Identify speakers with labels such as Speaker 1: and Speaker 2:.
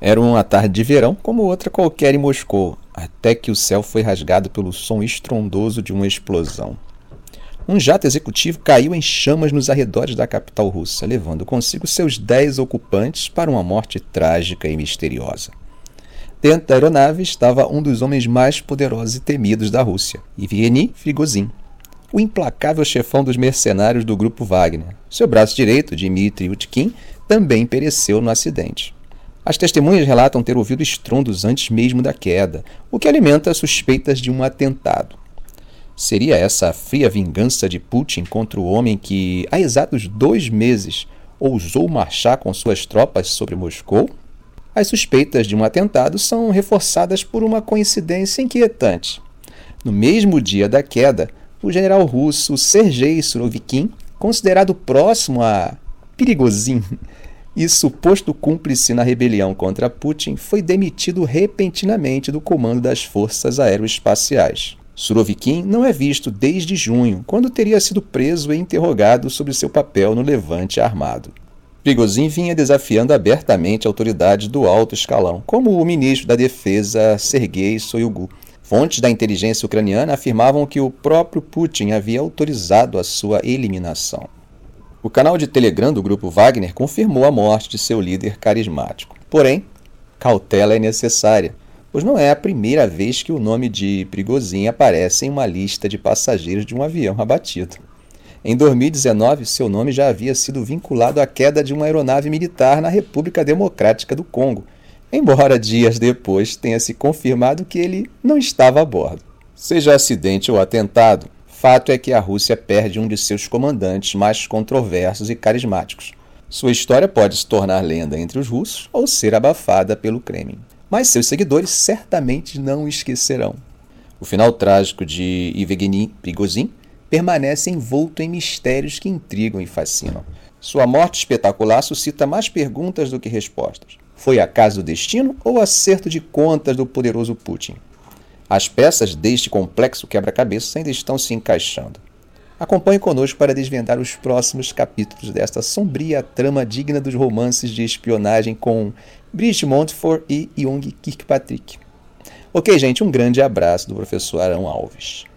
Speaker 1: Era uma tarde de verão, como outra qualquer em Moscou, até que o céu foi rasgado pelo som estrondoso de uma explosão. Um jato executivo caiu em chamas nos arredores da capital russa, levando consigo seus dez ocupantes para uma morte trágica e misteriosa. Dentro da aeronave estava um dos homens mais poderosos e temidos da Rússia, Evgeny Prigozhin, o implacável chefão dos mercenários do grupo Wagner. Seu braço direito, Dmitry Utkin, também pereceu no acidente. As testemunhas relatam ter ouvido estrondos antes mesmo da queda, o que alimenta suspeitas de um atentado. Seria essa a fria vingança de Putin contra o homem que, há exatos dois meses, ousou marchar com suas tropas sobre Moscou? As suspeitas de um atentado são reforçadas por uma coincidência inquietante. No mesmo dia da queda, o general russo Sergei Surovikin, considerado próximo a Perigosin e suposto cúmplice na rebelião contra Putin, foi demitido repentinamente do comando das forças aeroespaciais. Surovikin não é visto desde junho, quando teria sido preso e interrogado sobre seu papel no levante armado. Prigozhin vinha desafiando abertamente autoridades do alto escalão, como o ministro da Defesa Sergei Soyugu. Fontes da inteligência ucraniana afirmavam que o próprio Putin havia autorizado a sua eliminação. O canal de Telegram do grupo Wagner confirmou a morte de seu líder carismático. Porém, cautela é necessária, pois não é a primeira vez que o nome de Prigozhin aparece em uma lista de passageiros de um avião abatido. Em 2019, seu nome já havia sido vinculado à queda de uma aeronave militar na República Democrática do Congo, embora dias depois tenha se confirmado que ele não estava a bordo. Seja acidente ou atentado, fato é que a Rússia perde um de seus comandantes mais controversos e carismáticos. Sua história pode se tornar lenda entre os russos ou ser abafada pelo Kremlin. Mas seus seguidores certamente não esquecerão. O final trágico de Yevgeny Prigozhin permanece envolto em mistérios que intrigam e fascinam. Sua morte espetacular suscita mais perguntas do que respostas. Foi acaso do destino ou acerto de contas do poderoso Putin? As peças deste complexo quebra-cabeça ainda estão se encaixando. Acompanhe conosco para desvendar os próximos capítulos desta sombria trama digna dos romances de espionagem com Brigitte Montfort e Jung Kirkpatrick. Ok, gente, um grande abraço do professor Arão Alves.